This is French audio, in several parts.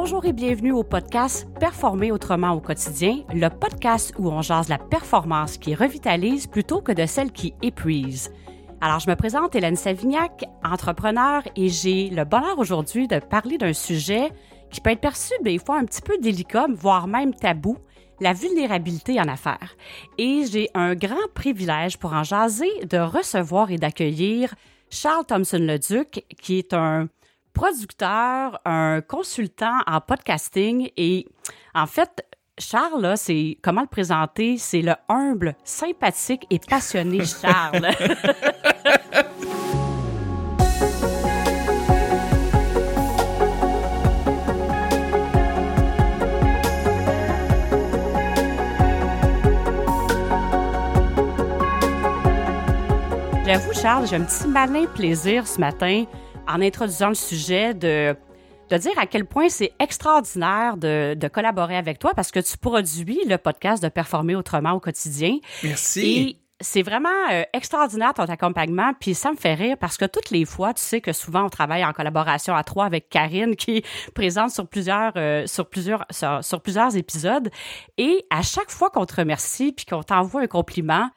Bonjour et bienvenue au podcast Performer autrement au quotidien, le podcast où on jase la performance qui revitalise plutôt que de celle qui épuise. Alors, je me présente Hélène Savignac, entrepreneur, et j'ai le bonheur aujourd'hui de parler d'un sujet qui peut être perçu des fois un petit peu délicat, voire même tabou, la vulnérabilité en affaires. Et j'ai un grand privilège pour en jaser de recevoir et d'accueillir Charles Thompson-Leduc, qui est un producteur, un consultant en podcasting et en fait, Charles, c'est comment le présenter? C'est le humble, sympathique et passionné Charles. J'avoue, Charles, j'ai un petit malin plaisir ce matin en introduisant le sujet de, de dire à quel point c'est extraordinaire de, de, collaborer avec toi parce que tu produis le podcast de Performer autrement au quotidien. Merci. Et c'est vraiment euh, extraordinaire ton accompagnement, puis ça me fait rire parce que toutes les fois, tu sais que souvent on travaille en collaboration à trois avec Karine qui est présente sur plusieurs euh, sur plusieurs sur, sur plusieurs épisodes et à chaque fois qu'on te remercie puis qu'on t'envoie un compliment,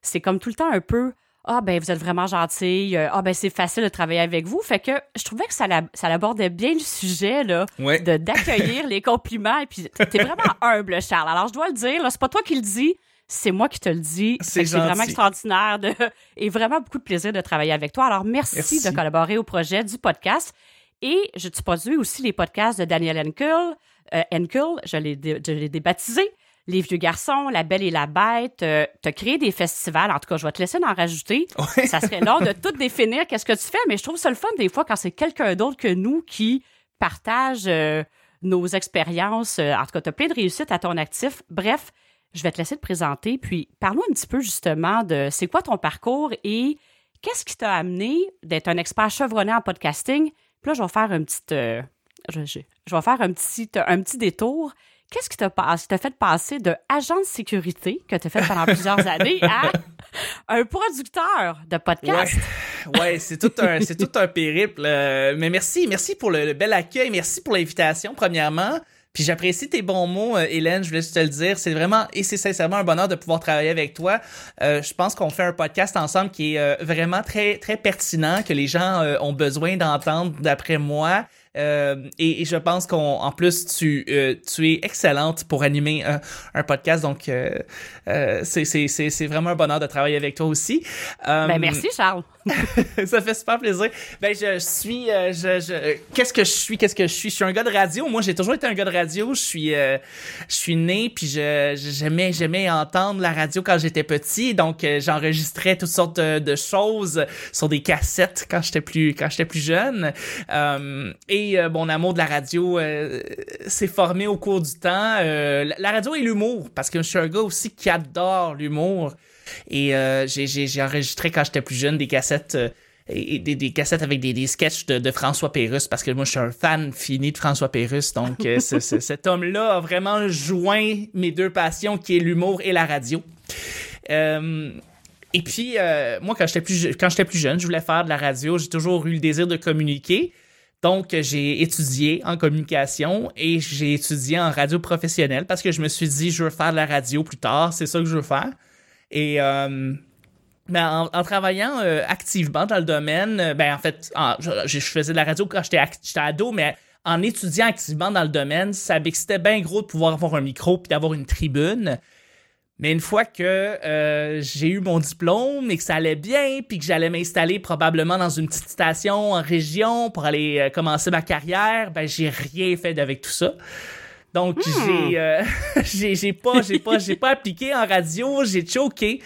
c'est comme tout le temps un peu ah ben vous êtes vraiment gentil, ah ben c'est facile de travailler avec vous. Fait que je trouvais que ça, ça abordait bien le sujet là, de d'accueillir les compliments et puis t'es vraiment humble Charles. Alors je dois le dire, là c'est pas toi qui le dis, c'est moi qui te le dis. C'est vraiment extraordinaire de, et vraiment beaucoup de plaisir de travailler avec toi. Alors merci, de collaborer au projet du podcast et je te produis aussi les podcasts de Daniel Enkel. Euh, Enkel, je l'ai débaptisé les vieux garçons, La Belle et la Bête, euh, tu as créé des festivals. En tout cas, je vais te laisser en rajouter. Ça serait long de tout définir qu'est-ce que tu fais, mais je trouve ça le fun des fois quand c'est quelqu'un d'autre que nous qui partage euh, nos expériences. Euh, en tout cas, tu as plein de réussites à ton actif. Bref, je vais te laisser te présenter. Puis, parle-nous un petit peu justement de c'est quoi ton parcours et qu'est-ce qui t'a amené d'être un expert chevronné en podcasting? Puis là, je vais faire un petit, je, je, vais faire un petit, un petit détour Qu'est-ce qui t'a fait passer de agent de sécurité que tu as fait pendant plusieurs années à un producteur de podcast? Ouais, c'est tout un tout un périple. Euh, mais merci, merci pour le, bel accueil, merci pour l'invitation premièrement. Puis j'apprécie tes bons mots, euh, Hélène, je voulais juste te le dire. C'est vraiment et c'est sincèrement un bonheur de pouvoir travailler avec toi. Euh, je pense qu'on fait un podcast ensemble qui est vraiment très très pertinent, que les gens ont besoin d'entendre d'après moi. Euh, et, je pense qu'en plus, tu, euh, tu es excellente pour animer un, podcast. Donc, euh, euh c'est vraiment un bonheur de travailler avec toi aussi. ben, merci, Charles. ça fait super plaisir. Ben, je suis. je, je Qu'est-ce que je suis? Qu'est-ce que je suis? Je suis un gars de radio. Moi, j'ai toujours été un gars de radio. Je suis, je suis né, puis j'aimais j'aimais entendre la radio quand j'étais petit. Donc, j'enregistrais toutes sortes de, choses sur des cassettes quand j'étais plus, quand j'étais plus jeune. et euh, mon amour de la radio euh, s'est formé au cours du temps. Euh, la radio et l'humour, parce que je suis un gars aussi qui adore l'humour. Et j'ai enregistré quand j'étais plus jeune des cassettes et des, cassettes avec des, des sketchs de, François Pérusse parce que moi je suis un fan fini de François Pérusse donc cet homme-là a vraiment joint mes deux passions qui est l'humour et la radio. et puis moi quand j'étais plus quand j'étais plus jeune, je voulais faire de la radio, j'ai toujours eu le désir de communiquer. Donc, j'ai étudié en communication et j'ai étudié en radio professionnelle parce que je me suis dit, je veux faire de la radio plus tard, c'est ça que je veux faire. Et euh, ben, en, travaillant euh, activement dans le domaine, euh, ben en fait, je, faisais de la radio quand j'étais ado, mais en étudiant activement dans le domaine, ça c'était bien gros de pouvoir avoir un micro puis d'avoir une tribune. Mais une fois que j'ai eu mon diplôme et que ça allait bien, puis que j'allais m'installer probablement dans une petite station en région pour aller commencer ma carrière, ben j'ai rien fait avec tout ça. Donc euh, j'ai j'ai pas j'ai pas j'ai pas appliqué en radio, j'ai choqué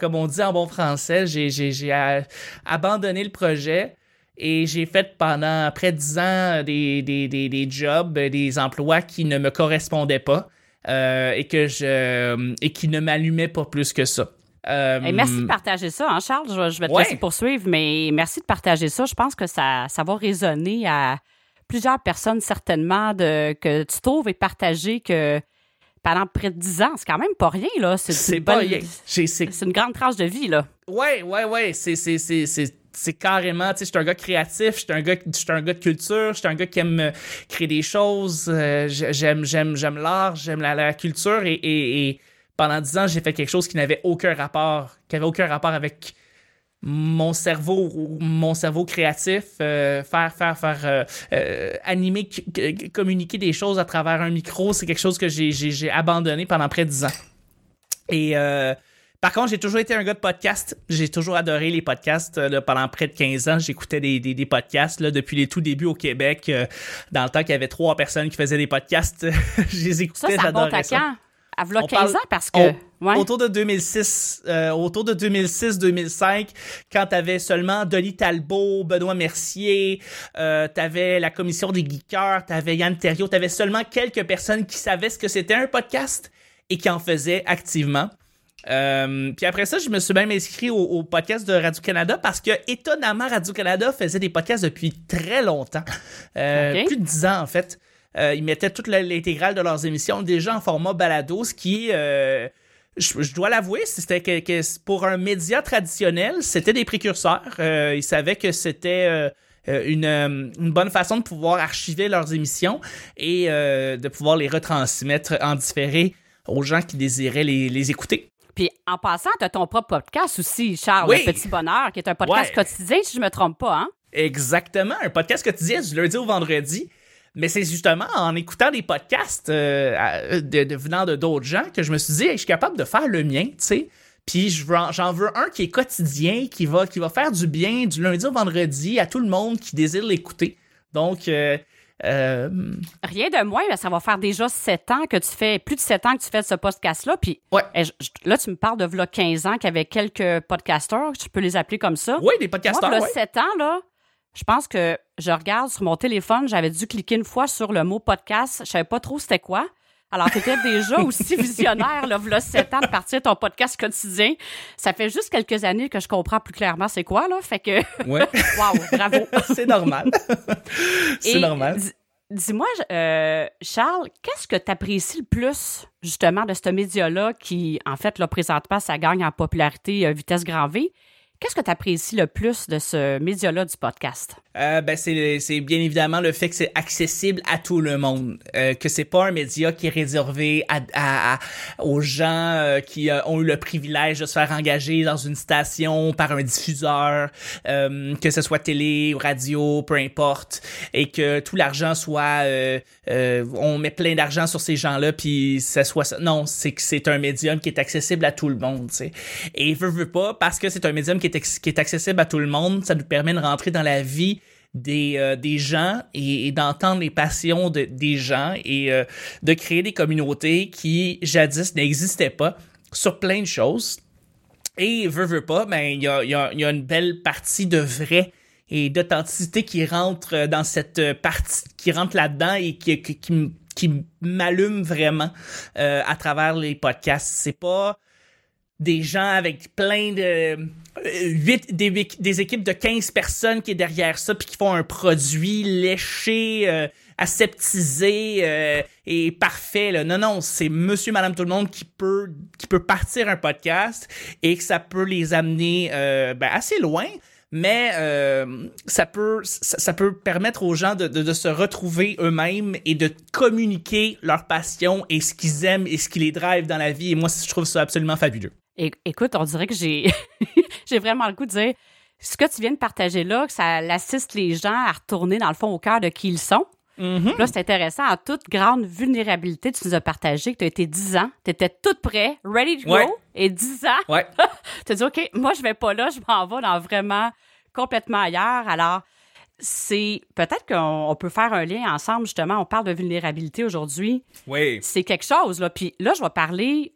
comme on dit en bon français, j'ai j'ai abandonné le projet et j'ai fait pendant près de dix ans des, des, des, des jobs, des emplois qui ne me correspondaient pas. Euh, et que je et qui ne m'allumait pas plus que ça. Euh, merci de partager ça, hein, Charles. Je, vais te laisser poursuivre, mais merci de partager ça. Je pense que ça, ça va résonner à plusieurs personnes certainement de, que tu trouves et partager que pendant près de 10 ans, c'est quand même pas rien, là. C'est pas rien. C'est une grande tranche de vie, là. Ouais, ouais, ouais. C'est c'est carrément, tu sais, je suis un gars créatif, je suis un gars, un gars de culture, je suis un gars qui aime créer des choses, euh, j'aime, j'aime, j'aime l'art, j'aime la, culture et, et, pendant dix ans, j'ai fait quelque chose qui n'avait aucun rapport, qui avait aucun rapport avec mon cerveau ou mon cerveau créatif, euh, faire, faire, faire, euh, euh, animer, communiquer des choses à travers un micro, c'est quelque chose que j'ai abandonné pendant près de dix ans. Et par contre, j'ai toujours été un gars de podcast. J'ai toujours adoré les podcasts. Euh, pendant près de 15 ans, j'écoutais des, des, podcasts là, depuis les tout débuts au Québec. Dans le temps qu'il y avait trois personnes qui faisaient des podcasts, je les écoutais, j'adorais ça. Quand? À 15 ans, parce que... Autour de 2006, euh, autour de 2006-2005, quand t'avais seulement Denis Talbot, Benoît Mercier, euh, t'avais la commission des geekers, t'avais Yann Terriot, t'avais seulement quelques personnes qui savaient ce que c'était un podcast et qui en faisaient activement. Euh, puis après ça, je me suis même inscrit au, podcast de Radio-Canada parce que, étonnamment, Radio-Canada faisait des podcasts depuis très longtemps. Euh, plus de dix ans, en fait. Euh, ils mettaient toute l'intégrale de leurs émissions déjà en format balado, ce qui je, dois l'avouer, c'était que, pour un média traditionnel, c'était des précurseurs. ils savaient que c'était une, bonne façon de pouvoir archiver leurs émissions et de pouvoir les retransmettre en différé aux gens qui désiraient les écouter. Puis en passant, tu as ton propre podcast aussi, Charles, Le Petit Bonheur, qui est un podcast quotidien, si je me trompe pas, hein? Exactement, un podcast quotidien du lundi au vendredi. Mais c'est justement en écoutant des podcasts euh, de, venant de d'autres gens que je me suis dit, je suis capable de faire le mien, tu sais. Puis j'en veux un qui est quotidien, qui va, qui va faire du bien du lundi au vendredi à tout le monde qui désire l'écouter. Donc, euh, euh, Rien de moins, ça va faire déjà sept ans que tu fais, plus de sept ans que tu fais ce podcast-là. Puis eh, là, tu me parles de 15 ans qu'il y avait quelques podcasters, je peux les appeler comme ça. Oui, des podcasters. Moi, 7 ans, là, je pense que je regarde sur mon téléphone, j'avais dû cliquer une fois sur le mot podcast. Je savais pas trop c'était quoi. Alors, tu étais déjà aussi visionnaire, là, voilà 7 ans de partir ton podcast quotidien. Ça fait juste quelques années que je comprends plus clairement c'est quoi, là. Fait que. Ouais. Waouh, bravo. c'est normal. c'est normal. Dis-moi, euh, Charles, qu'est-ce que tu apprécies le plus, justement, de ce média-là qui, en fait, là, présentement, ça gagne en popularité euh, vitesse grand V? Qu'est-ce que tu apprécies le plus de ce média-là du podcast? Euh, ben c'est, bien évidemment le fait que c'est accessible à tout le monde, euh, que c'est pas un média qui est réservé à, aux gens euh, qui euh, ont eu le privilège de se faire engager dans une station par un diffuseur, que ce soit télé ou radio, peu importe, et que tout l'argent soit, on met plein d'argent sur ces gens-là, puis ça soit non, c'est que c'est un médium qui est accessible à tout le monde, tu sais. Et veut veut pas parce que c'est un médium qui qui est accessible à tout le monde, ça nous permet de rentrer dans la vie des, euh, des gens et, d'entendre les passions de, des gens et euh, de créer des communautés qui jadis n'existaient pas sur plein de choses. Et veut, veut pas, ben il y a, une belle partie de vrai et d'authenticité qui rentre dans cette partie, qui rentre là-dedans et qui, qui, qui, m'allume vraiment euh, à travers les podcasts. C'est pas des gens avec plein de 8 des, des, équipes de 15 personnes qui est derrière ça puis qui font un produit léché euh, aseptisé euh, et parfait là. non non c'est monsieur madame tout le monde qui peut qui peut partir un podcast et que ça peut les amener euh, ben, assez loin mais euh, ça peut ça, peut permettre aux gens de, de, de se retrouver eux-mêmes et de communiquer leur passion et ce qu'ils aiment et ce qui les drive dans la vie et moi je trouve ça absolument fabuleux écoute, on dirait que j'ai j'ai vraiment le coup de dire ce que tu viens de partager là, que ça assiste les gens à retourner dans le fond au cœur de qui ils sont. Mm-hmm. Là, c'est intéressant. En toute grande vulnérabilité, tu nous as partagé que tu as été 10 ans, tu étais toute prêt, ready to go, et 10 ans, ouais. tu as dit, OK, moi, je vais pas là, je m'en vais dans vraiment complètement ailleurs. Alors, c'est peut-être qu'on peut faire un lien ensemble, justement. On parle de vulnérabilité aujourd'hui. Oui. C'est quelque chose, là. Puis là, je vais parler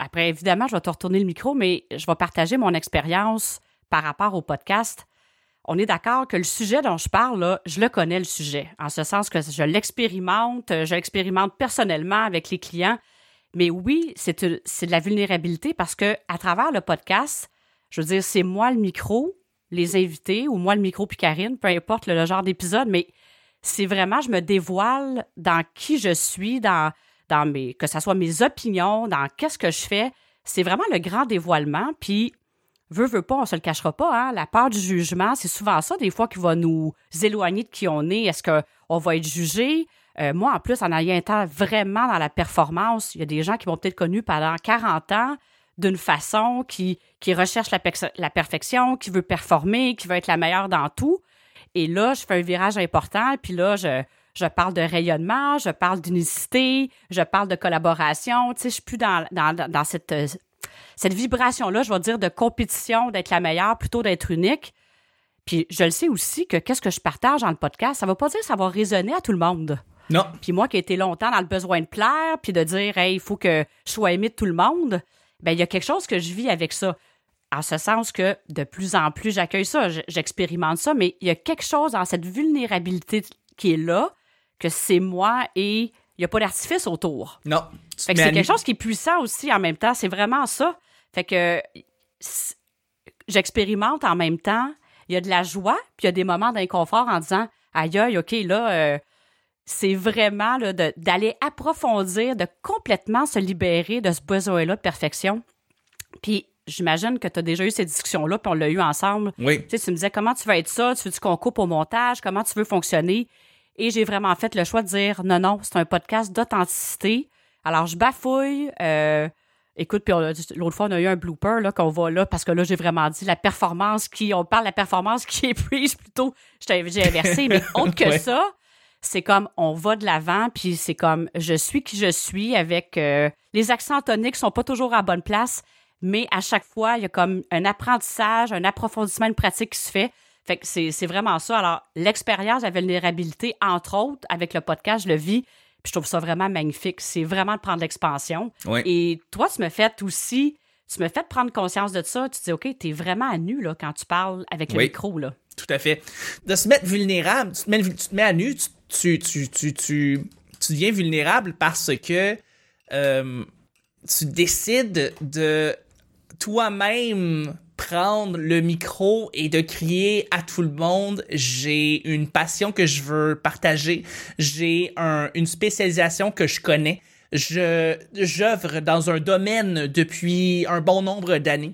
après, évidemment, je vais te retourner le micro, mais je vais partager mon expérience par rapport au podcast. On est d'accord que le sujet dont je parle, je le connais, le sujet, en ce sens que je l'expérimente, je l'expérimente personnellement avec les clients. Mais oui, c'est de la vulnérabilité parce que à travers le podcast, je veux dire, c'est moi le micro, les invités, ou moi le micro puis Karine, peu importe le genre d'épisode, mais c'est vraiment, je me dévoile dans qui je suis, dans dans mes, que ce soit mes opinions, dans qu'est-ce que je fais. C'est vraiment le grand dévoilement. Puis veut, veut pas, on se le cachera pas, hein, la peur du jugement, c'est souvent ça, des fois, qui va nous éloigner de qui on est. Est-ce qu'on va être jugé? Euh, moi, en plus, en ayant été vraiment dans la performance, il y a des gens qui vont peut-être connus pendant 40 ans d'une façon qui, qui recherche la, la perfection, qui veut performer, qui veut être la meilleure dans tout. Et là, je fais un virage important, puis là, je, je parle de rayonnement, je parle d'unicité, je parle de collaboration. Tu sais, je suis plus dans, dans, dans cette, cette vibration-là, je vais dire, de compétition, d'être la meilleure plutôt d'être unique. Puis je le sais aussi que qu'est-ce que je partage dans le podcast, ça ne veut pas dire que ça va résonner à tout le monde. Non. Puis moi qui ai été longtemps dans le besoin de plaire, puis de dire, hey, il faut que je sois aimé de tout le monde, ben il y a quelque chose que je vis avec ça. En ce sens que de plus en plus j'accueille ça, j'expérimente ça, mais il y a quelque chose dans cette vulnérabilité qui est là, que c'est moi et il n'y a pas d'artifice autour. Non. c'est quelque chose qui est puissant aussi en même temps. C'est vraiment ça. Fait que j'expérimente en même temps. Il y a de la joie, puis il y a des moments d'inconfort en disant aïe, aïe, OK, là, euh, c'est vraiment d'aller approfondir, de complètement se libérer de ce besoin-là de perfection. Puis j'imagine que tu as déjà eu ces discussions-là, puis on l'a eu ensemble. Oui. Tu, sais, tu me disais comment tu veux être ça, tu veux qu'on coupe au montage, comment tu veux fonctionner? Et j'ai vraiment fait le choix de dire non, non, c'est un podcast d'authenticité. Alors, je bafouille. Euh, écoute, puis l'autre fois, on a eu un blooper là, qu'on voit là, parce que là, j'ai vraiment dit la performance qui. On parle de la performance qui est prise plutôt. J'ai inversé, mais autre que ça, c'est comme on va de l'avant, puis c'est comme je suis qui je suis avec. Euh, les accents toniques sont pas toujours à bonne place, mais à chaque fois, il y a comme un apprentissage, un approfondissement, une pratique qui se fait. Fait que c'est vraiment ça. Alors, l'expérience la vulnérabilité, entre autres, avec le podcast, je le vis. Puis je trouve ça vraiment magnifique. C'est vraiment de prendre l'expansion. Et toi, tu me fais aussi, tu me fais prendre conscience de ça. Tu te dis, OK, tu es vraiment à nu là, quand tu parles avec le micro. Là. Tout à fait. De se mettre vulnérable, tu te mets, tu te mets à nu, tu, tu, tu, tu, deviens vulnérable parce que euh, tu décides de toi-même prendre le micro et de crier à tout le monde, j'ai une passion que je veux partager, j'ai une spécialisation que je connais, je j'œuvre dans un domaine depuis un bon nombre d'années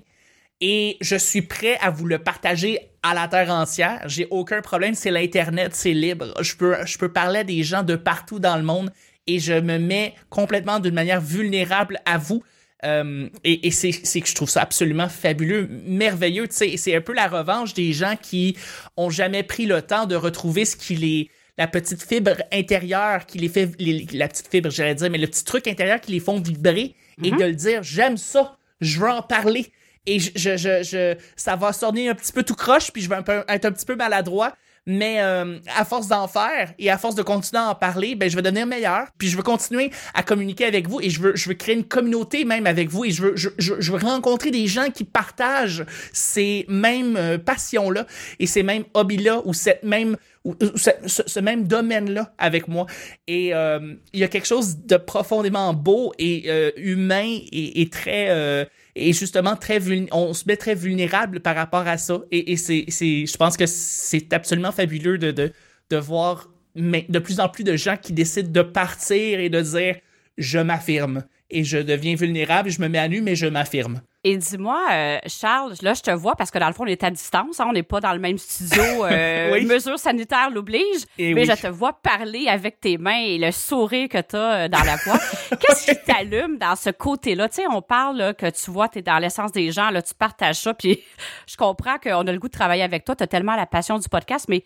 et je suis prêt à vous le partager à la terre entière. J'ai aucun problème, c'est l'internet, c'est libre. Je peux je peux parler à des gens de partout dans le monde et je me mets complètement d'une manière vulnérable à vous euh, et, et c'est, que je trouve ça absolument fabuleux, merveilleux. C'est un peu la revanche des gens qui ont jamais pris le temps de retrouver ce qui les la petite fibre intérieure qui les fait la petite fibre j'allais dire mais le petit truc intérieur qui les font vibrer et mm-hmm. de le dire j'aime ça je veux en parler et je, je, je, ça va sonner un petit peu tout croche puis je vais être un petit peu maladroit mais euh, à force d'en faire et à force de continuer à en parler, ben je vais devenir meilleur. Puis je veux continuer à communiquer avec vous et je veux je veux créer une communauté même avec vous et je veux je, je, veux rencontrer des gens qui partagent ces mêmes euh, passions là et ces mêmes hobbies là ou cette même ou, ce, même domaine-là avec moi. Et euh, il y a quelque chose de profondément beau et humain et, et très et justement très on se met très vulnérable par rapport à ça et, et c'est je pense que c'est absolument fabuleux de, de, de voir de plus en plus de gens qui décident de partir et de dire je m'affirme et je deviens vulnérable, je me mets à nu, mais je m'affirme. Et dis-moi, euh, Charles, là, je te vois parce que dans le fond, on est à distance, hein, on n'est pas dans le même studio. Euh, oui. Mesures sanitaires l'obligent. Mais je te vois parler avec tes mains et le sourire que tu as euh, dans la voix. Qu'est-ce qui t'allume dans ce côté-là? Tu sais, on parle que tu vois, tu es dans l'essence des gens, là, tu partages ça, puis je comprends qu'on a le goût de travailler avec toi. Tu as tellement la passion du podcast, mais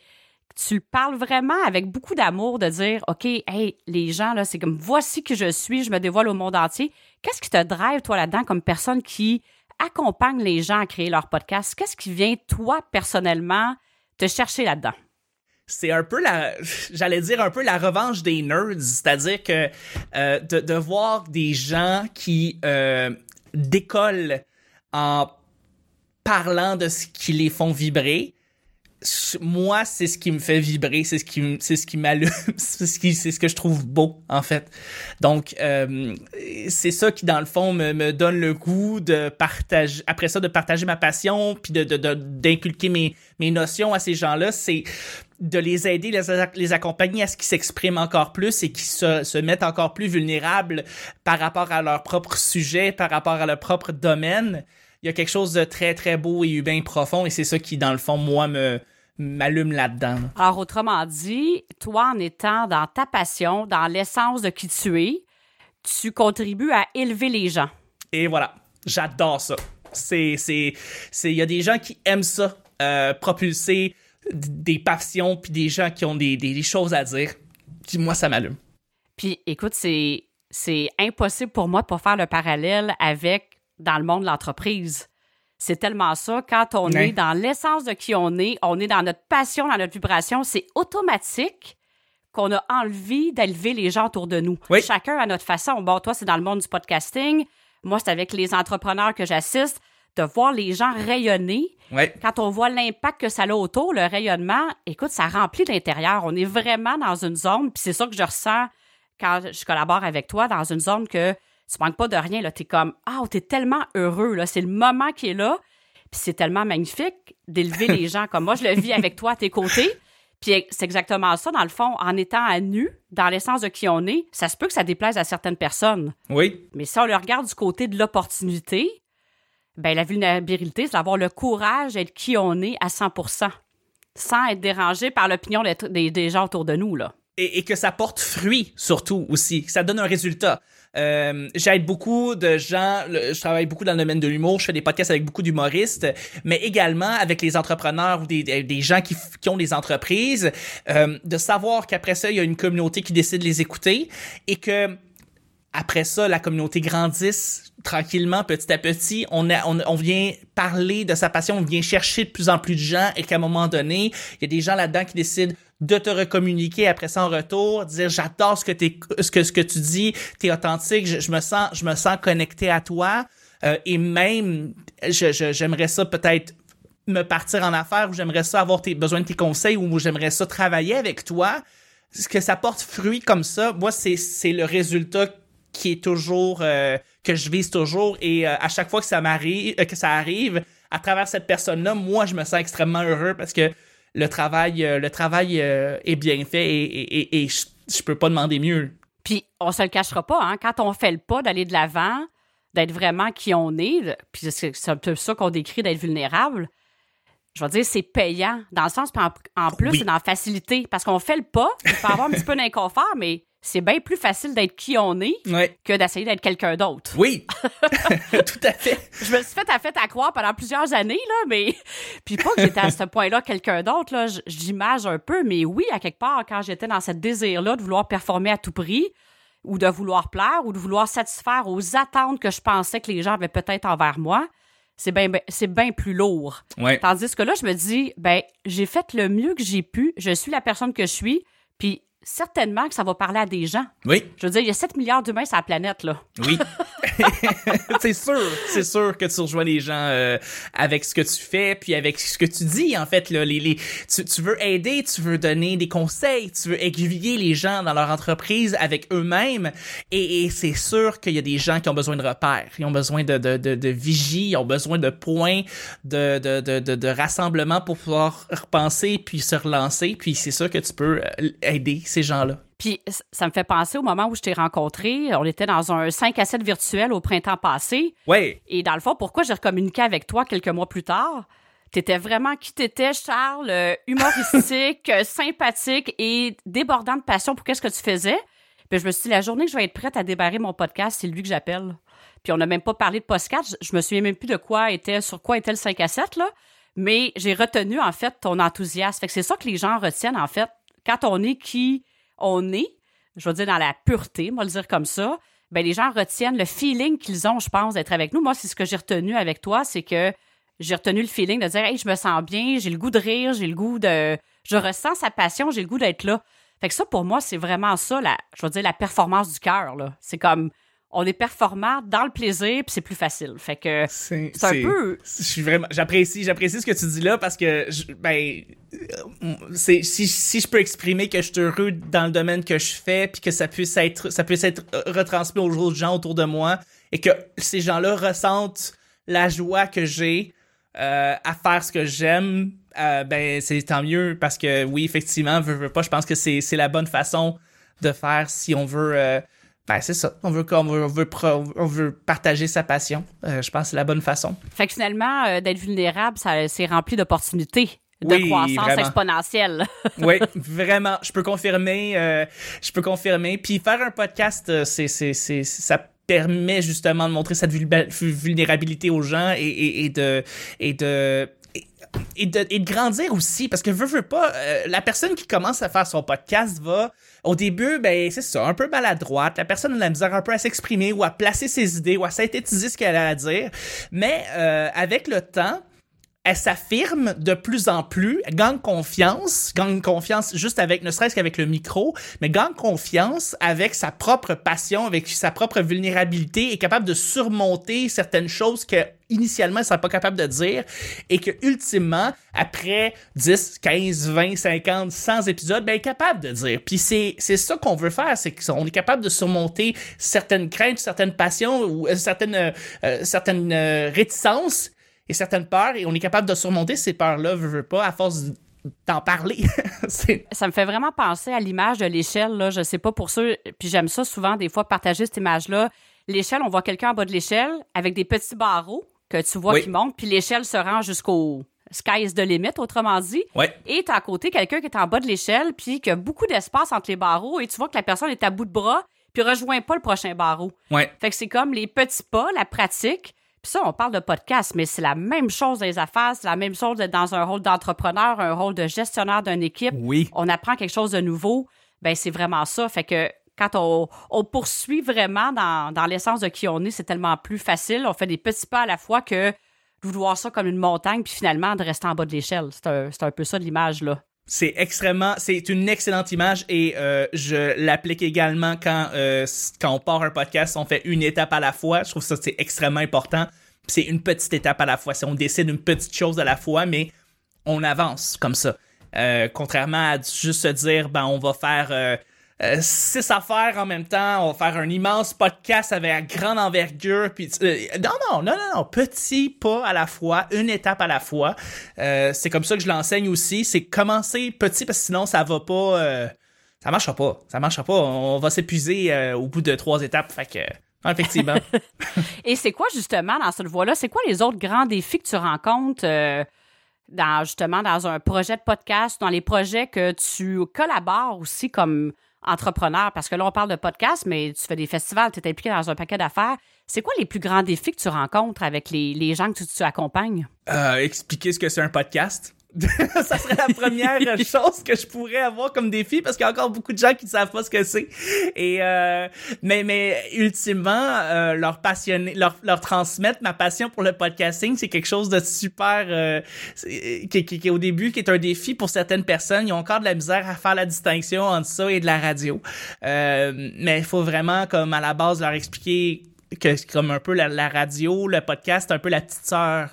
tu le parles vraiment avec beaucoup d'amour de dire, OK, hey, les gens, là, c'est comme, voici qui je suis, je me dévoile au monde entier. Qu'est-ce qui te drive, toi, là-dedans, comme personne qui accompagne les gens à créer leur podcast? Qu'est-ce qui vient, toi, personnellement, te chercher là-dedans? c'est un peu la, j'allais dire un peu la revanche des nerds, c'est-à-dire que euh, de, voir des gens qui euh, décollent en parlant de ce qui les font vibrer, moi, c'est ce qui me fait vibrer, c'est ce qui, c'est ce qui m'allume, c'est ce qui, c'est ce que je trouve beau en fait. Donc, euh, c'est ça qui dans le fond me, me, donne le goût de partager, après ça, de partager ma passion, puis de, de, d'inculquer mes, mes notions à ces gens-là, c'est de les aider, les, les accompagner à ce qu'ils s'expriment encore plus et qu'ils se, se mettent encore plus vulnérables par rapport à leur propre sujet, par rapport à leur propre domaine il y a quelque chose de très, très beau et humain profond, et c'est ça qui, dans le fond, moi, me m'allume là-dedans. Alors, autrement dit, toi, en étant dans ta passion, dans l'essence de qui tu es, tu contribues à élever les gens. Et voilà, j'adore ça. C'est, c'est, c'est, il y a des gens qui aiment ça, euh, propulser des passions, puis des gens qui ont des, des, choses à dire. Puis moi, ça m'allume. Puis écoute, c'est, c'est impossible pour moi de pas faire le parallèle avec dans le monde de l'entreprise. C'est tellement ça. Quand on est dans l'essence de qui on est, on est dans notre passion, dans notre vibration, c'est automatique qu'on a envie d'élever les gens autour de nous. Chacun à notre façon. Bon, toi, c'est dans le monde du podcasting. Moi, c'est avec les entrepreneurs que j'assiste, de voir les gens rayonner. Quand on voit l'impact que ça a autour, le rayonnement, écoute, ça remplit l'intérieur. On est vraiment dans une zone, puis c'est ça que je ressens quand je collabore avec toi, dans une zone que tu manques pas de rien. Tu es comme, ah, tu es tellement heureux. là C'est le moment qui est là. Puis c'est tellement magnifique d'élever les gens comme moi. Je le vis avec toi à tes côtés. Puis c'est exactement ça, dans le fond, en étant à nu, dans l'essence de qui on est, ça se peut que ça déplaise à certaines personnes. Oui. Mais si on le regarde du côté de l'opportunité, ben la vulnérabilité, c'est d'avoir le courage d'être qui on est à 100% sans être dérangé par l'opinion des, gens autour de nous, là. Et, que ça porte fruit, surtout, aussi, que ça donne un résultat. Euh, j'aide beaucoup de gens, je travaille beaucoup dans le domaine de l'humour, je fais des podcasts avec beaucoup d'humoristes, mais également avec les entrepreneurs ou des, des gens qui, qui ont des entreprises, euh, de savoir qu'après ça, il y a une communauté qui décide de les écouter et que après ça, la communauté grandisse tranquillement, petit à petit. On, on, vient parler de sa passion, on vient chercher de plus en plus de gens et qu'à un moment donné, il y a des gens là-dedans qui décident de te recommuniquer après ça en retour, dire j'adore ce que t'es, ce tu dis, t'es authentique, je, me sens je connecté à toi euh, et même j'aimerais ça peut-être me partir en affaires ou j'aimerais ça avoir besoin de tes conseils ou j'aimerais ça travailler avec toi. Ce que ça porte fruit comme ça, moi c'est c'est le résultat qui est toujours euh, que je vise toujours et euh, à chaque fois que ça m'arrive que ça arrive à travers cette personne là, moi je me sens extrêmement heureux parce que le travail, euh, le travail euh, est bien fait et, je, peux pas demander mieux. Puis on se le cachera pas, hein, quand on fait le pas d'aller de l'avant, d'être vraiment qui on est, puis c'est un peu ça qu'on décrit d'être vulnérable. Je veux dire, c'est payant, dans le sens, en, en plus, c'est dans la facilité, parce qu'on fait le pas, il peut avoir un petit peu d'inconfort, mais c'est bien plus facile d'être qui on est que d'essayer d'être quelqu'un d'autre. Oui, tout à fait. Je me suis fait à fait à croire pendant plusieurs années, là, mais puis pas que j'étais à ce point-là quelqu'un d'autre, là, j'image un peu, mais oui, à quelque part, quand j'étais dans ce désir-là de vouloir performer à tout prix, ou de vouloir plaire, ou de vouloir satisfaire aux attentes que je pensais que les gens avaient peut-être envers moi, c'est bien c'est bien plus lourd. Tandis que là, je me dis, ben, j'ai fait le mieux que j'ai pu, je suis la personne que je suis, puis certainement que ça va parler à des gens. Oui. Je veux dire, il y a 7 milliards d'humains sur la planète, là. Oui. c'est sûr, c'est sûr que tu rejoins les gens euh, avec ce que tu fais, puis avec ce que tu dis, en fait. Là, tu, veux aider, tu veux donner des conseils, tu veux aiguiller les gens dans leur entreprise avec eux-mêmes, et, c'est sûr qu'il y a des gens qui ont besoin de repères, ils ont besoin de, vigie, ils ont besoin de points, de, de rassemblement pour pouvoir repenser, puis se relancer, puis c'est sûr que tu peux euh, aider ces gens-là. Puis ça me fait penser au moment où je t'ai rencontré. On était dans un 5 à 7 virtuel au printemps passé. Oui. Et dans le fond, pourquoi j'ai recommuniqué avec toi quelques mois plus tard? T'étais vraiment qui t'étais, Charles, euh, humoristique, euh, sympathique et débordant de passion pour qu'est-ce que tu faisais? Puis je me suis dit, la journée que je vais être prête à débarrer mon podcast, c'est lui que j'appelle. Puis on n'a même pas parlé de podcast. Je me souviens même plus de quoi était, sur quoi était le 5 à 7, là. Mais j'ai retenu, en fait, ton enthousiasme. Fait que c'est ça que les gens retiennent, en fait. Quand on est qui on est, je veux dire dans la pureté, moi le dire comme ça, ben les gens retiennent le feeling qu'ils ont, je pense, d'être avec nous. Moi, c'est ce que j'ai retenu avec toi, c'est que j'ai retenu le feeling de dire, hey, je me sens bien, j'ai le goût de rire, j'ai le goût de, je ressens sa passion, j'ai le goût d'être là. Fait que ça, pour moi, c'est vraiment ça, la, je veux dire, la performance du cœur. C'est comme, on est performant dans le plaisir puis c'est plus facile. Fait que c'est un peu je suis vraiment j'apprécie j'apprécie ce que tu dis là parce que ben c'est si, si je peux exprimer que je suis heureux dans le domaine que je fais puis que ça puisse être ça puisse être retransmis aux autres gens autour de moi et que ces gens-là ressentent la joie que j'ai euh, à faire ce que j'aime euh, ben c'est tant mieux parce que oui effectivement veux, veux pas je pense que c'est c'est la bonne façon de faire si on veut euh, Ben, c'est ça. On veut, on veut, on veut, on veut partager sa passion. Euh, je pense que c'est la bonne façon. Fait que finalement, euh, d'être vulnérable, ça c'est rempli d'opportunités de croissance exponentielle. oui, vraiment. Je peux confirmer. Euh, je peux confirmer. Puis faire un podcast, c'est, c'est, c'est, ça permet justement de montrer cette vulnérabilité aux gens et, et, et de et de et de, grandir aussi, parce que veux, veux pas, la personne qui commence à faire son podcast va au début, ben, c'est ça, un peu maladroite. La personne a la misère un peu à s'exprimer ou à placer ses idées ou à synthétiser ce qu'elle a à dire. Mais euh, avec le temps, elle s'affirme de plus en plus, gagne confiance, gagne confiance juste avec, ne serait-ce qu'avec le micro, mais gagne confiance avec sa propre passion, avec sa propre vulnérabilité, est capable de surmonter certaines choses que initialement, elle serait pas capable de dire et que ultimement, après 10, 15, 20, 50, 100 épisodes, ben, elle est capable de dire. Puis c'est, c'est ça qu'on veut faire, c'est qu'on est capable de surmonter certaines craintes, certaines passions ou euh, certaines, euh, euh, certaines réticences et certaines peurs et on est capable de surmonter ces peurs-là, veux, veux pas, à force d'en parler. ça me fait vraiment penser à l'image de l'échelle, là. Je sais pas pour ceux, puis j'aime ça souvent, des fois, partager cette image-là. L'échelle, on voit quelqu'un en bas de l'échelle avec des petits barreaux que tu vois qui montent, puis l'échelle se rend jusqu'au sky is the limit, autrement dit. Et tu à côté quelqu'un qui est en bas de l'échelle, puis qui a beaucoup d'espace entre les barreaux, et tu vois que la personne est à bout de bras, puis rejoint pas le prochain barreau. Ouais. Fait que c'est comme les petits pas, la pratique, puis ça, on parle de podcast, mais c'est la même chose dans les affaires, c'est la même chose d'être dans un rôle d'entrepreneur, un rôle de gestionnaire d'une équipe. Oui. On apprend quelque chose de nouveau. Ben c'est vraiment ça. Fait que quand on, on poursuit vraiment dans, dans l'essence de qui on est, c'est tellement plus facile. On fait des petits pas à la fois que de voir ça comme une montagne, puis finalement de rester en bas de l'échelle. C'est un, un peu ça l'image, là. C'est extrêmement, c'est une excellente image et euh, je l'applique également quand euh, quand on part un podcast, on fait une étape à la fois. Je trouve ça c'est extrêmement important. C'est une petite étape à la fois. Si on décide une petite chose à la fois, mais on avance comme ça. Euh, contrairement à juste se dire, ben on va faire euh, six affaires en même temps. On va faire un immense podcast avec grande envergure. Puis, euh, non, non, non, non, non. Petit pas à la fois, une étape à la fois. Euh, c'est comme ça que je l'enseigne aussi. C'est commencer petit parce que sinon, ça va pas. ça marchera pas. Ça marchera pas. On va s'épuiser au bout de trois étapes. Fait. Effectivement. Et c'est quoi justement dans cette voie-là? C'est quoi les autres grands défis que tu rencontres dans justement dans un projet de podcast, dans les projets que tu collabores aussi comme entrepreneur? Parce que là, on parle de podcast, mais tu fais des festivals, tu es impliqué dans un paquet d'affaires. C'est quoi les plus grands défis que tu rencontres avec les, gens que tu, tu accompagnes? Euh, expliquer ce que c'est un podcast. ça serait la première chose que je pourrais avoir comme défi parce qu'il y a encore beaucoup de gens qui ne savent pas ce que c'est. Et euh, mais mais ultimement euh, leur passionner leur leur transmettre ma passion pour le podcasting, c'est quelque chose de super euh, qui, qui, qui au début qui est un défi pour certaines personnes, ils ont encore de la misère à faire la distinction entre ça et de la radio. Mais il faut vraiment comme à la base leur expliquer que comme un peu la, radio, le podcast, un peu la petite sœur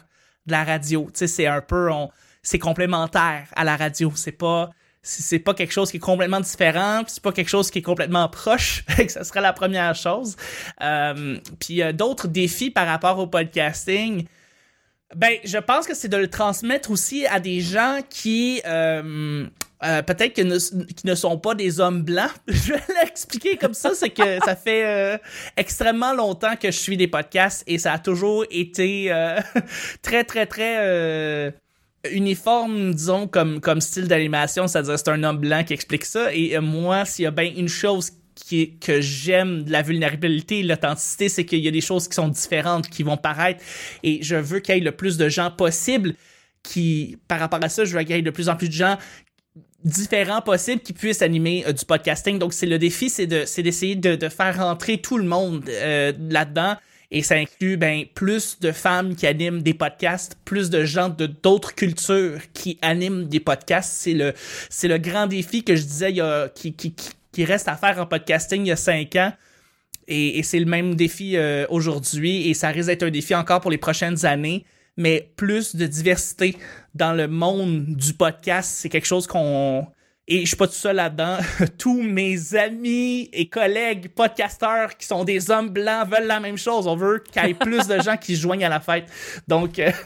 de la radio. Tu sais, c'est un peu on c'est complémentaire à la radio. C'est pas c'est pas quelque chose qui est complètement différent, c'est pas quelque chose qui est complètement proche, ça serait la première chose. Euh, puis euh, d'autres défis par rapport au podcasting, ben je pense que c'est de le transmettre aussi à des gens qui euh, peut-être que ne, qui ne sont pas des hommes blancs. je vais l'expliquer comme ça, c'est que ça fait extrêmement longtemps que je suis des podcasts et ça a toujours été très très très uniforme, disons, comme, comme style d'animation, c'est-à-dire c'est un homme blanc qui explique ça. Et euh, moi, s'il y a bien une chose qui que j'aime de la vulnérabilité l'authenticité, c'est qu'il y a des choses qui sont différentes, qui vont paraître. Et je veux qu'il y ait le plus de gens possible qui, par rapport à ça, je veux qu'il y ait de plus en plus de gens différents possibles qui puissent animer euh, du podcasting. Donc, c'est le défi, c'est de, d'essayer de, de, faire rentrer tout le monde euh, là-dedans et ça inclut ben, plus de femmes qui animent des podcasts, plus de gens de d'autres cultures qui animent des podcasts. C'est le, c'est le grand défi que je disais il y a, qui, qui, qui reste à faire en podcasting il y a cinq ans. Et, et c'est le même défi euh, aujourd'hui et ça risque d'être un défi encore pour les prochaines années. Mais plus de diversité dans le monde du podcast, c'est quelque chose qu'on et je suis pas tout seul là-dedans. Tous mes amis et collègues podcasteurs qui sont des hommes blancs veulent la même chose. On veut qu'il y ait plus de gens qui se joignent à la fête. Donc, euh,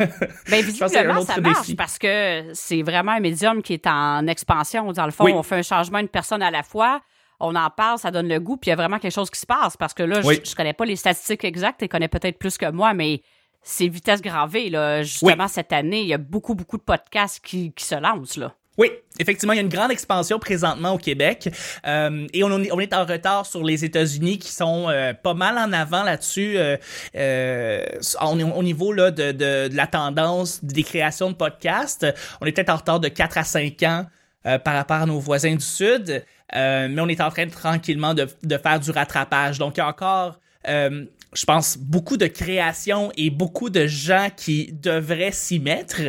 ben, visiblement, ça marche parce que c'est vraiment un médium qui est en expansion. Dans le fond, on fait un changement une personne à la fois. on en parle, ça donne le goût, puis il y a vraiment quelque chose qui se passe. Parce que là, je, connais pas les statistiques exactes, tu connais peut-être plus que moi, mais c'est vitesse gravée. Là. Justement, cette année, il y a beaucoup, beaucoup de podcasts qui, qui se lancent. Là. Oui, effectivement, il y a une grande expansion présentement au Québec euh, et on, est en retard sur les États-Unis qui sont euh, pas mal en avant là-dessus euh, au niveau là, de, de, la tendance des créations de podcasts. On est peut-être en retard de 4 à 5 ans par rapport à nos voisins du Sud, mais on est en train tranquillement de, de faire du rattrapage. Donc, il y a encore je pense, beaucoup de créations et beaucoup de gens qui devraient s'y mettre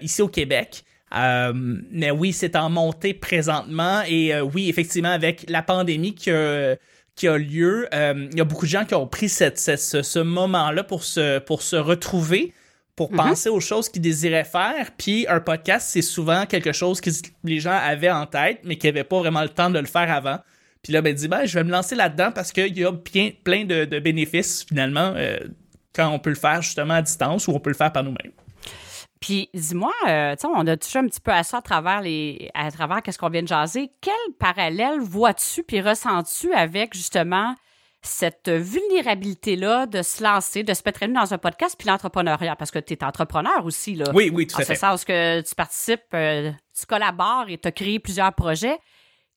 ici au Québec. Euh, mais oui, c'est en montée présentement et euh, oui, effectivement, avec la pandémie qui a, qui a lieu, il y a beaucoup de gens qui ont pris cette, cette ce, ce moment-là pour se, pour se retrouver pour mm-hmm. penser aux choses qu'ils désiraient faire. Puis un podcast, c'est souvent quelque chose que les gens avaient en tête, mais qui n'avaient pas vraiment le temps de le faire avant. Puis là, ben, dit, ben, je vais me lancer là-dedans parce qu'il y a bien, plein de, bénéfices, finalement, euh, quand on peut le faire justement à distance ou on peut le faire par nous-mêmes. Puis dis-moi, euh, on a touché un petit peu à ça à travers les, à travers qu'est-ce qu'on vient de jaser. Quel parallèle vois-tu puis ressens-tu avec justement cette vulnérabilité-là de se lancer, de se mettre dans un podcast puis l'entrepreneuriat? Parce que tu es entrepreneur aussi là. Oui, oui, tout à fait. En ce sens que tu participes, euh, tu collabores et tu as créé plusieurs projets.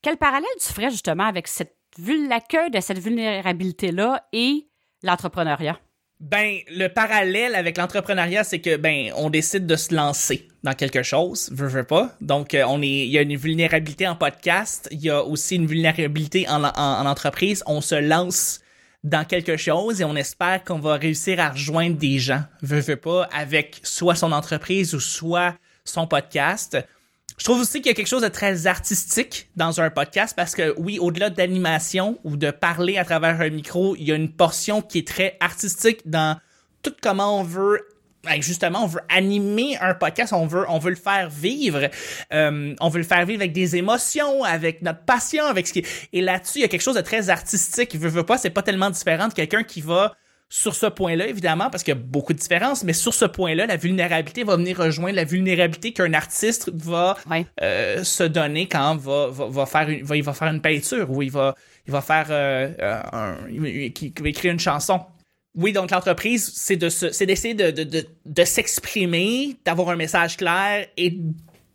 Quel parallèle tu ferais justement avec cette l'accueil de cette vulnérabilité-là et l'entrepreneuriat? Ben, le parallèle avec l'entrepreneuriat, c'est que ben, on décide de se lancer dans quelque chose, veux, veux pas. Donc, euh, on est, il y a une vulnérabilité en podcast, il y a aussi une vulnérabilité en, en, entreprise. On se lance dans quelque chose et on espère qu'on va réussir à rejoindre des gens, veux, veux pas, avec soit son entreprise ou soit son podcast. Je trouve aussi qu'il y a quelque chose de très artistique dans un podcast parce que oui, au-delà d'animation ou de parler à travers un micro, il y a une portion qui est très artistique dans tout comment on veut ben, justement, on veut animer un podcast, on veut, on veut le faire vivre, euh, on veut le faire vivre avec des émotions, avec notre passion, avec ce qui. Et là-dessus, il y a quelque chose de très artistique. Je veux pas, c'est pas tellement différent de quelqu'un qui va sur ce point-là, évidemment, parce qu'il y a beaucoup de différences, mais sur ce point-là, la vulnérabilité va venir rejoindre la vulnérabilité qu'un artiste va euh, se donner quand va, va, va faire une, va, il va faire une peinture ou il va, il va faire euh, euh un, il, va écrire une chanson. Oui, donc l'entreprise, c'est de c'est d'essayer de, de, de, de s'exprimer, d'avoir un message clair et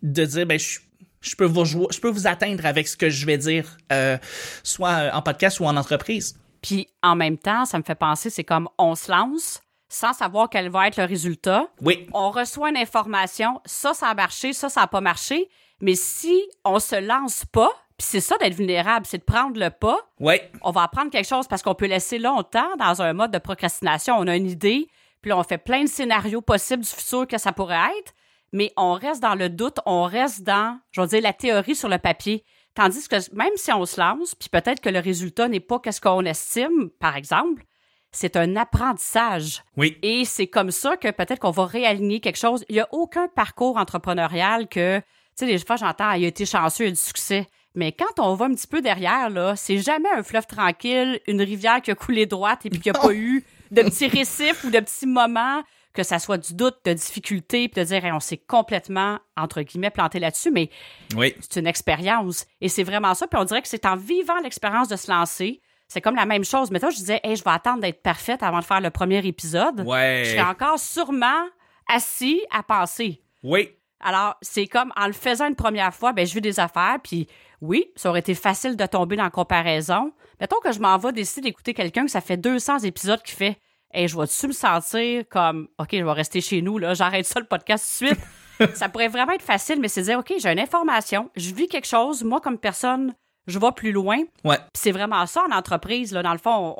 de dire ben je, je peux vous je peux vous atteindre avec ce que je vais dire, euh, soit en podcast ou en entreprise. Puis en même temps, ça me fait penser, c'est comme on se lance sans savoir quel va être le résultat. Oui. On reçoit une information, ça, ça a marché, ça, ça n'a pas marché. Mais si on se lance pas, puis c'est ça d'être vulnérable, c'est de prendre le pas. Oui. On va apprendre quelque chose parce qu'on peut laisser longtemps dans un mode de procrastination. On a une idée, puis on fait plein de scénarios possibles du futur que ça pourrait être, mais on reste dans le doute, on reste dans, je veux dire, la théorie sur le papier. Tandis que même si on se lance, puis peut-être que le résultat n'est pas qu'est-ce qu'on estime, par exemple, c'est un apprentissage. Oui. Et c'est comme ça que peut-être qu'on va réaligner quelque chose. Il n'y a aucun parcours entrepreneurial que, tu sais, des fois, j'entends, il a été chanceux, il a du succès. Mais quand on va un petit peu derrière, là, c'est jamais un fleuve tranquille, une rivière qui a coulé droite et puis qui n'a pas eu de petits récifs ou de petits moments que ça soit du doute, de difficulté, puis de dire on s'est complètement entre guillemets planté là-dessus, mais oui. c'est une expérience et c'est vraiment ça. Puis on dirait que c'est en vivant l'expérience de se lancer. C'est comme la même chose. Mais toi, je disais, hey, je vais attendre d'être parfaite avant de faire le premier épisode. Ouais. Je serais encore sûrement assis à penser. Oui. Alors, c'est comme en le faisant une première fois, ben, je vis des affaires, puis oui, ça aurait été facile de tomber dans la comparaison. Mettons que je m'en vais décider d'écouter quelqu'un que ça fait 200 épisodes qui fait et je vais-tu me sentir comme, OK, je vais rester chez nous, là, j'arrête ça le podcast tout de suite. ça pourrait vraiment être facile, mais c'est dire, OK, j'ai une information, je vis quelque chose, moi, comme personne, je vais plus loin. Ouais. c'est vraiment ça en entreprise, là. Dans le fond,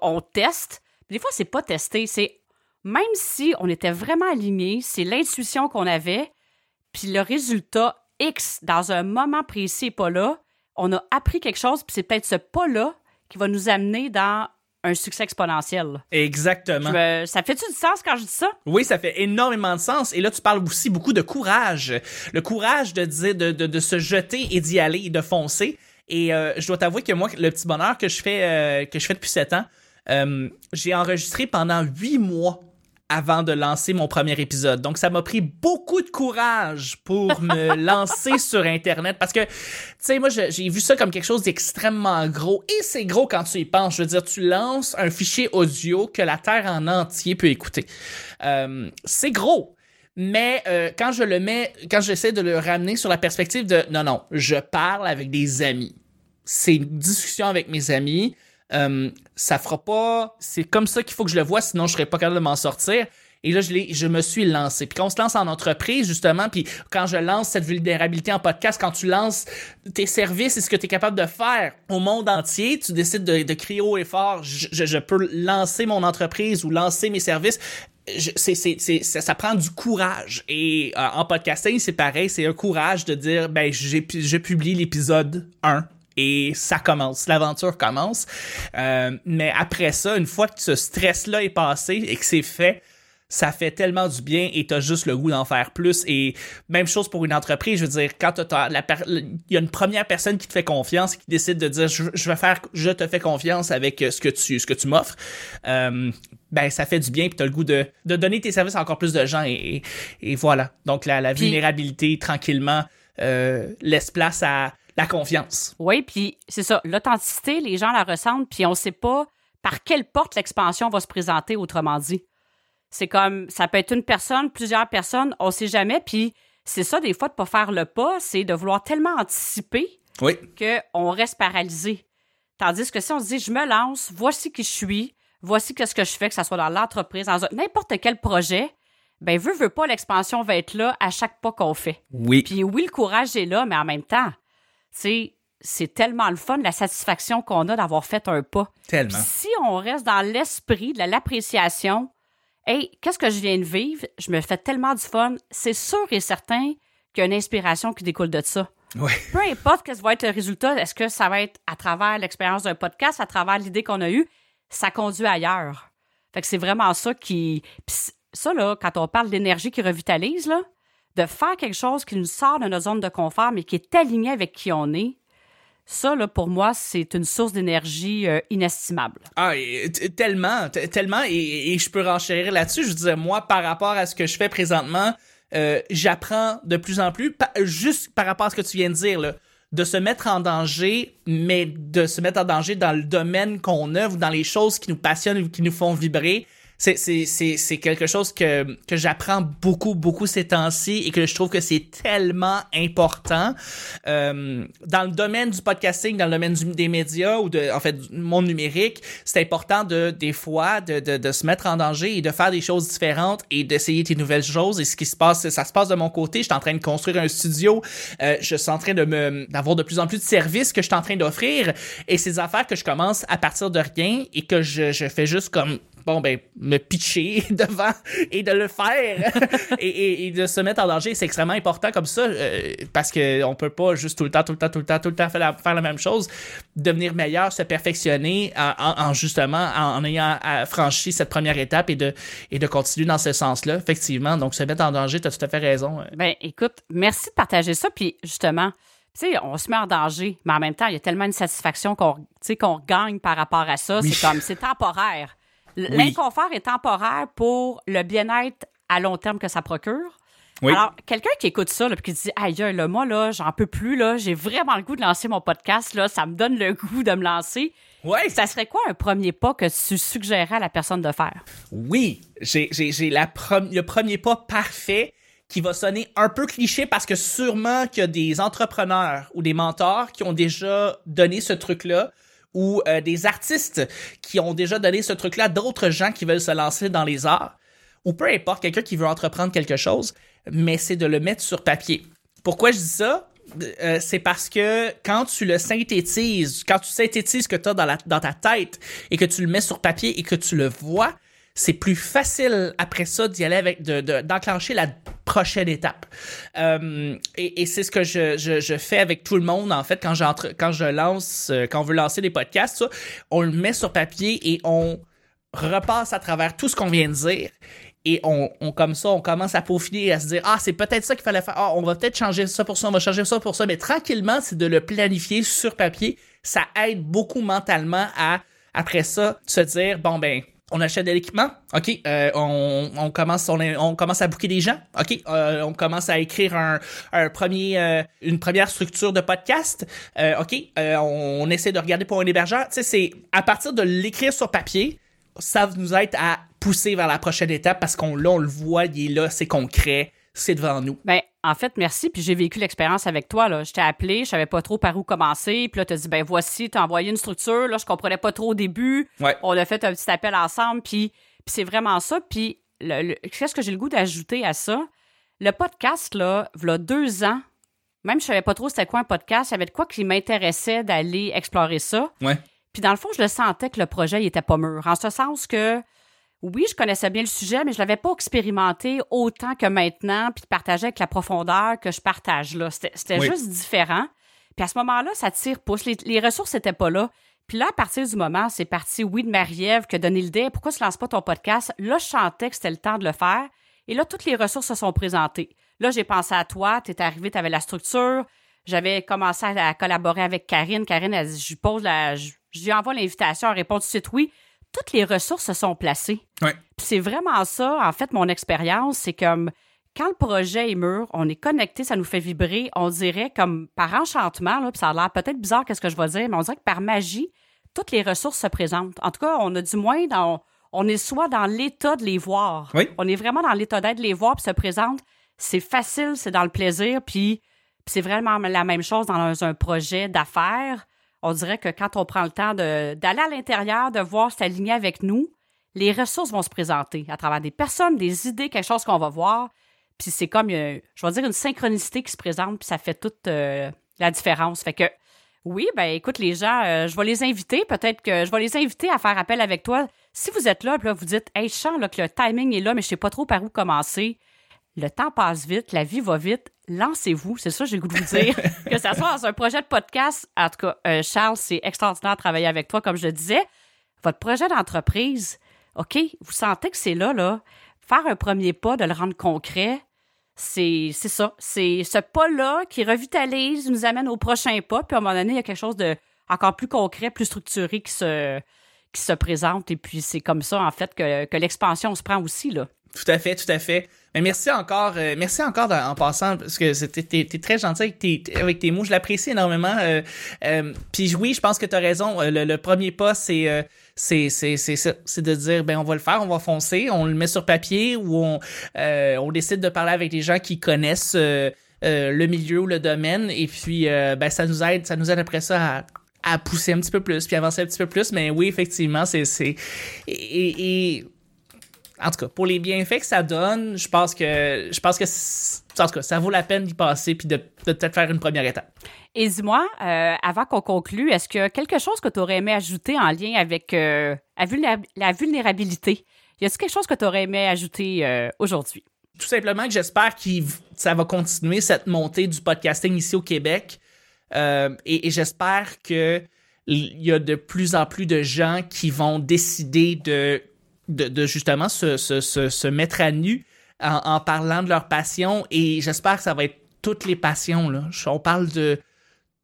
on, teste. des fois, c'est pas testé, c'est même si on était vraiment alignés, c'est l'intuition qu'on avait, puis le résultat X dans un moment précis n'est pas là, on a appris quelque chose, puis c'est peut-être ce pas-là qui va nous amener dans un succès exponentiel. Exactement. ça fait-tu du sens quand je dis ça? Oui, ça fait énormément de sens. Et là, tu parles aussi beaucoup de courage. Le courage de dire, de, de, de se jeter et d'y aller et de foncer. Et euh, je dois t'avouer que moi, le petit bonheur que je fais, euh, que je fais depuis sept ans, euh, j'ai enregistré pendant huit mois avant de lancer mon premier épisode. Donc, ça m'a pris beaucoup de courage pour me lancer sur Internet parce que, tu sais, moi, j'ai vu ça comme quelque chose d'extrêmement gros. Et c'est gros quand tu y penses. Je veux dire, tu lances un fichier audio que la Terre en entier peut écouter. Euh, c'est gros. Mais euh, quand je le mets, quand j'essaie de le ramener sur la perspective de non, non, je parle avec des amis. C'est une discussion avec mes amis euh, ça fera pas. C'est comme ça qu'il faut que je le vois, sinon je serais pas capable de m'en sortir. Et là, je, je me suis lancé. Puis quand on se lance en entreprise, justement, puis quand je lance cette vulnérabilité en podcast, quand tu lances tes services et ce que tu es capable de faire au monde entier, tu décides de, crier haut et fort, je, je, peux lancer mon entreprise ou lancer mes services. c'est, c'est, c'est, ça, prend du courage. Et euh, en podcasting, c'est pareil, c'est un courage de dire, ben, j'ai, je publie l'épisode 1 et ça commence, l'aventure commence. Euh, mais après ça, une fois que ce stress-là est passé et que c'est fait, ça fait tellement du bien et t'as juste le goût d'en faire plus. Et même chose pour une entreprise, je veux dire, quand il y a une première personne qui te fait confiance, qui décide de dire, je, vais faire, je te fais confiance avec ce que tu, ce que tu m'offres, euh, ben ça fait du bien puis t'as le goût de, de donner tes services à encore plus de gens et, et, voilà. Donc la, la vulnérabilité tranquillement euh, laisse place à la confiance. Oui, puis c'est ça, l'authenticité, les gens la ressentent, puis on sait pas par quelle porte l'expansion va se présenter, autrement dit. C'est comme, ça peut être une personne, plusieurs personnes, on sait jamais, puis c'est ça, des fois, de pas faire le pas, c'est de vouloir tellement anticiper oui. qu'on reste paralysé. Tandis que si on se dit, je me lance, voici qui je suis, voici qu'est-ce que je fais, que ce soit dans l'entreprise, dans n'importe quel projet, ben veut, veut pas, l'expansion va être là à chaque pas qu'on fait. Oui. Puis oui, le courage est là, mais en même temps, c'est c'est tellement le fun, la satisfaction qu'on a d'avoir fait un pas. Tellement. si on reste dans l'esprit de l'appréciation, hey, qu'est-ce que je viens de vivre? Je me fais tellement du fun. C'est sûr et certain qu'il y a une inspiration qui découle de ça. Ouais. Peu importe quel va être le résultat, est-ce que ça va être à travers l'expérience d'un podcast, à travers l'idée qu'on a eue, ça conduit ailleurs. Fait que c'est vraiment ça qui. ça, là, quand on parle d'énergie qui revitalise, là, de faire quelque chose qui nous sort de notre zone de confort, mais qui est aligné avec qui on est, ça, là, pour moi, c'est une source d'énergie euh, inestimable. Ah, tellement, tellement, et, je peux renchérir là-dessus. Je dire, moi, par rapport à ce que je fais présentement, euh, j'apprends de plus en plus, juste par rapport à ce que tu viens de dire, là, de se mettre en danger, mais de se mettre en danger dans le domaine qu'on œuvre, dans les choses qui nous passionnent ou qui nous font vibrer c'est quelque chose que, que j'apprends beaucoup, beaucoup ces temps-ci et que je trouve que c'est tellement important. Euh, dans le domaine du podcasting, dans le domaine des médias ou de, en fait, du monde numérique, c'est important de, des fois, de, de, de, se mettre en danger et de faire des choses différentes et d'essayer des nouvelles choses. Et ce qui se passe, ça se passe de mon côté. Je suis en train de construire un studio. Euh, je suis en train de me, d'avoir de plus en plus de services que je suis en train d'offrir et ces affaires que je commence à partir de rien et que je, je fais juste comme bon, ben, me pitcher devant et de le faire et, et, de se mettre en danger, c'est extrêmement important comme ça euh, parce que on peut pas juste tout le temps, tout le temps, tout le temps, tout le temps faire la, faire la même chose. Devenir meilleur, se perfectionner en, en, justement en, ayant franchi cette première étape et de, et de continuer dans ce sens-là, effectivement. Donc, se mettre en danger, tu as tout à fait raison. Ben, écoute, merci de partager ça. Puis, justement, tu sais, on se met en danger, mais en même temps, il y a tellement une satisfaction qu'on qu'on gagne par rapport à ça. C'est comme, c'est temporaire. L'inconfort est temporaire pour le bien-être à long terme que ça procure. Alors, quelqu'un qui écoute ça, là, puis qui dit, aïe, là, moi, là, j'en peux plus, là, j'ai vraiment le goût de lancer mon podcast, là, ça me donne le goût de me lancer. Ouais. Ça serait quoi un premier pas que tu suggérerais à la personne de faire? Oui, j'ai, le premier pas parfait qui va sonner un peu cliché parce que sûrement qu'il y a des entrepreneurs ou des mentors qui ont déjà donné ce truc-là ou euh, des artistes qui ont déjà donné ce truc-là à d'autres gens qui veulent se lancer dans les arts, ou peu importe, quelqu'un qui veut entreprendre quelque chose, mais c'est de le mettre sur papier. Pourquoi je dis ça? Euh, c'est parce que quand tu le synthétises, quand tu synthétises ce que tu as dans, ta tête et que tu le mets sur papier et que tu le vois, c'est plus facile après ça d'y aller avec de, d'enclencher la prochaine étape. Euh, et, c'est ce que je, fais avec tout le monde en fait quand je lance euh, quand on veut lancer des podcasts, on le met sur papier et on repasse à travers tout ce qu'on vient de dire. Et on, comme ça on commence à peaufiner à se dire ah c'est peut-être ça qu'il fallait faire. Ah on va peut-être changer ça pour ça on va changer ça pour ça. Mais tranquillement c'est de le planifier sur papier. Ça aide beaucoup mentalement à après ça se dire bon ben on achète de l'équipement, ok, euh, on, commence on, commence à booker des gens, ok, euh, on commence à écrire un, un premier euh, une première structure de podcast, ok, on, essaie de regarder pour un hébergeur, tu sais c'est à partir de l'écrire sur papier, ça nous aide à pousser vers la prochaine étape parce qu'on là on le voit, il est là, c'est concret, c'est devant nous. Ben en fait, merci. Puis j'ai vécu l'expérience avec toi. Là. Je t'ai appelé, je savais pas trop par où commencer. Puis là, t'as dit, ben voici, t'as envoyé une structure. Là, je comprenais pas trop au début. On a fait un petit appel ensemble. Puis, puis c'est vraiment ça. Puis qu'est-ce que j'ai le goût d'ajouter à ça? Le podcast, là, il deux ans, même je savais pas trop c'était quoi un podcast, il y avait de quoi qui m'intéressait d'aller explorer ça. Ouais. Puis dans le fond, je le sentais que le projet il était pas mûr. En ce sens que oui, je connaissais bien le sujet, mais je l'avais pas expérimenté autant que maintenant, puis de partager avec la profondeur que je partage là. C'était juste différent. Puis à ce moment-là, ça tire pouce. Les, les ressources n'étaient pas là. Puis là, à partir du moment, c'est parti, oui, de Marie-Ève qui a donné l'idée, pourquoi tu lances pas ton podcast? Là, je sentais que c'était le temps de le faire. Et là, toutes les ressources se sont présentées. Là, j'ai pensé à toi, tu es arrivé, tu avais la structure. J'avais commencé à, collaborer avec Karine. Karine, elle, je lui pose la, je, lui envoie l'invitation, elle répond tout de suite oui toutes les ressources se sont placées. Ouais. c'est vraiment ça, en fait, mon expérience, c'est comme quand le projet est mûr, on est connecté, ça nous fait vibrer, on dirait comme par enchantement, là, puis ça a l'air peut-être bizarre qu'est-ce que je vais dire, mais on dirait que par magie, toutes les ressources se présentent. En tout cas, on a du moins dans, on est soit dans l'état de les voir. Oui. On est vraiment dans l'état d'être les voir puis se présente. C'est facile, c'est dans le plaisir, puis c'est vraiment la même chose dans un projet d'affaires on dirait que quand on prend le temps d'aller à l'intérieur, de voir s'aligner avec nous, les ressources vont se présenter à travers des personnes, des idées, quelque chose qu'on va voir. Puis c'est comme, je vais dire, une synchronicité qui se présente, puis ça fait toute euh, la différence. Fait que, oui, ben écoute, les gens, euh, je vais les inviter, peut-être que je vais les inviter à faire appel avec toi. Si vous êtes là, puis là, vous dites, hey, je là, que le timing est là, mais je sais pas trop par où commencer. Le temps passe vite, la vie va vite lancez-vous. C'est ça, j'ai le goût de vous dire. que ça soit dans un projet de podcast. En tout cas, euh, Charles, c'est extraordinaire de travailler avec toi, comme je le disais. Votre projet d'entreprise, OK, vous sentez que c'est là, là. Faire un premier pas, de le rendre concret, c'est ça. C'est ce pas-là qui revitalise, nous amène au prochain pas. Puis à un moment donné, il y a quelque chose de encore plus concret, plus structuré qui se, qui se présente. Et puis c'est comme ça, en fait, que, que l'expansion se prend aussi, là. Tout à fait, tout à fait. Mais merci encore, euh, merci encore en passant parce que t'es, très gentil avec tes, avec tes mots, je l'apprécie énormément. Euh, euh, puis oui, je pense que tu as raison. Le, premier pas, c'est c'est c'est de dire ben on va le faire, on va foncer, on le met sur papier ou on on décide de parler avec des gens qui connaissent le milieu ou le domaine et puis ben ça nous aide, ça nous aide après ça à pousser un petit peu plus, puis avancer un petit peu plus. Mais oui, effectivement, c'est. et, en tout cas, pour les bienfaits que ça donne, je pense que je pense que en tout cas, ça vaut la peine d'y passer puis de, peut-être faire une première étape. Et dis-moi, euh, avant qu'on conclue, est-ce que quelque chose que tu aurais aimé ajouter en lien avec euh, la, vulnérabilité? Y a-t-il quelque chose que tu aurais aimé ajouter euh, aujourd'hui? Tout simplement que j'espère que ça va continuer cette montée du podcasting ici au Québec. et, et j'espère que il y a de plus en plus de gens qui vont décider de de, justement se, mettre à nu en, parlant de leur passion et j'espère que ça va être toutes les passions. Là. On parle de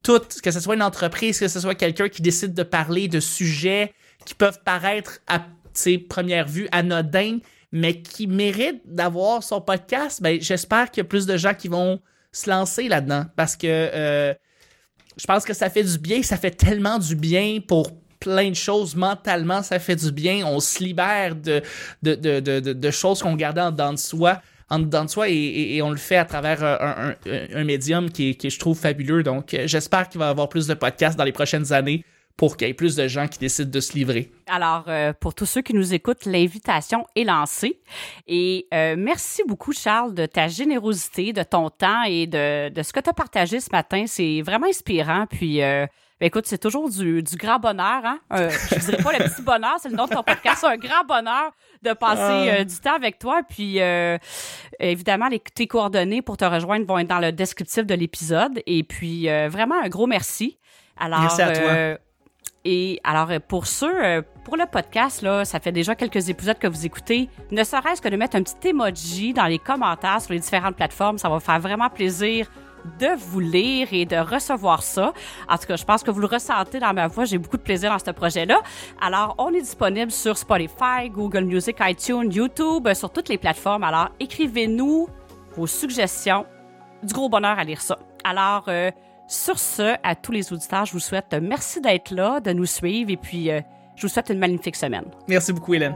toutes, que ce soit une entreprise, que ce soit quelqu'un qui décide de parler de sujets qui peuvent paraître à ses premières vues anodins, mais qui méritent d'avoir son podcast. Ben, j'espère qu'il y a plus de gens qui vont se lancer là-dedans parce que euh, je pense que ça fait du bien, ça fait tellement du bien pour plein de choses mentalement, ça fait du bien. On se libère de, de, de, de, de choses qu'on gardait en dedans de soi en soi et, on le fait à travers euh, un, un, médium qui, qui, je trouve fabuleux. Donc, euh, j'espère qu'il va y avoir plus de podcasts dans les prochaines années pour qu'il y ait plus de gens qui décident de se livrer. Alors, euh, pour tous ceux qui nous écoutent, l'invitation est lancée. Et merci beaucoup, Charles, de ta générosité, de ton temps et de, de ce que tu as partagé ce matin. C'est vraiment inspirant. Puis, ben, écoute, c'est toujours du, du, grand bonheur. Hein? Euh, je dirais pas le petit bonheur, c'est le nom de ton podcast. C'est un grand bonheur de passer ah. euh, du temps avec toi. Puis, euh, évidemment, les, tes coordonnées pour te rejoindre vont être dans le descriptif de l'épisode. Et puis, euh, vraiment, un gros merci. Alors, merci à toi. Et alors, pour ceux, pour le podcast, là, ça fait déjà quelques épisodes que vous écoutez. Ne serait-ce que de mettre un petit emoji dans les commentaires sur les différentes plateformes, ça va faire vraiment plaisir de vous lire et de recevoir ça. En tout cas, je pense que vous le ressentez dans ma voix. J'ai beaucoup de plaisir dans ce projet-là. Alors, on est disponible sur Spotify, Google Music, iTunes, YouTube, sur toutes les plateformes. Alors, écrivez-nous vos suggestions. Du gros bonheur à lire ça. Alors, euh, sur ce, à tous les auditeurs, je vous souhaite merci d'être là, de nous suivre et puis euh, je vous souhaite une magnifique semaine. Merci beaucoup, Hélène.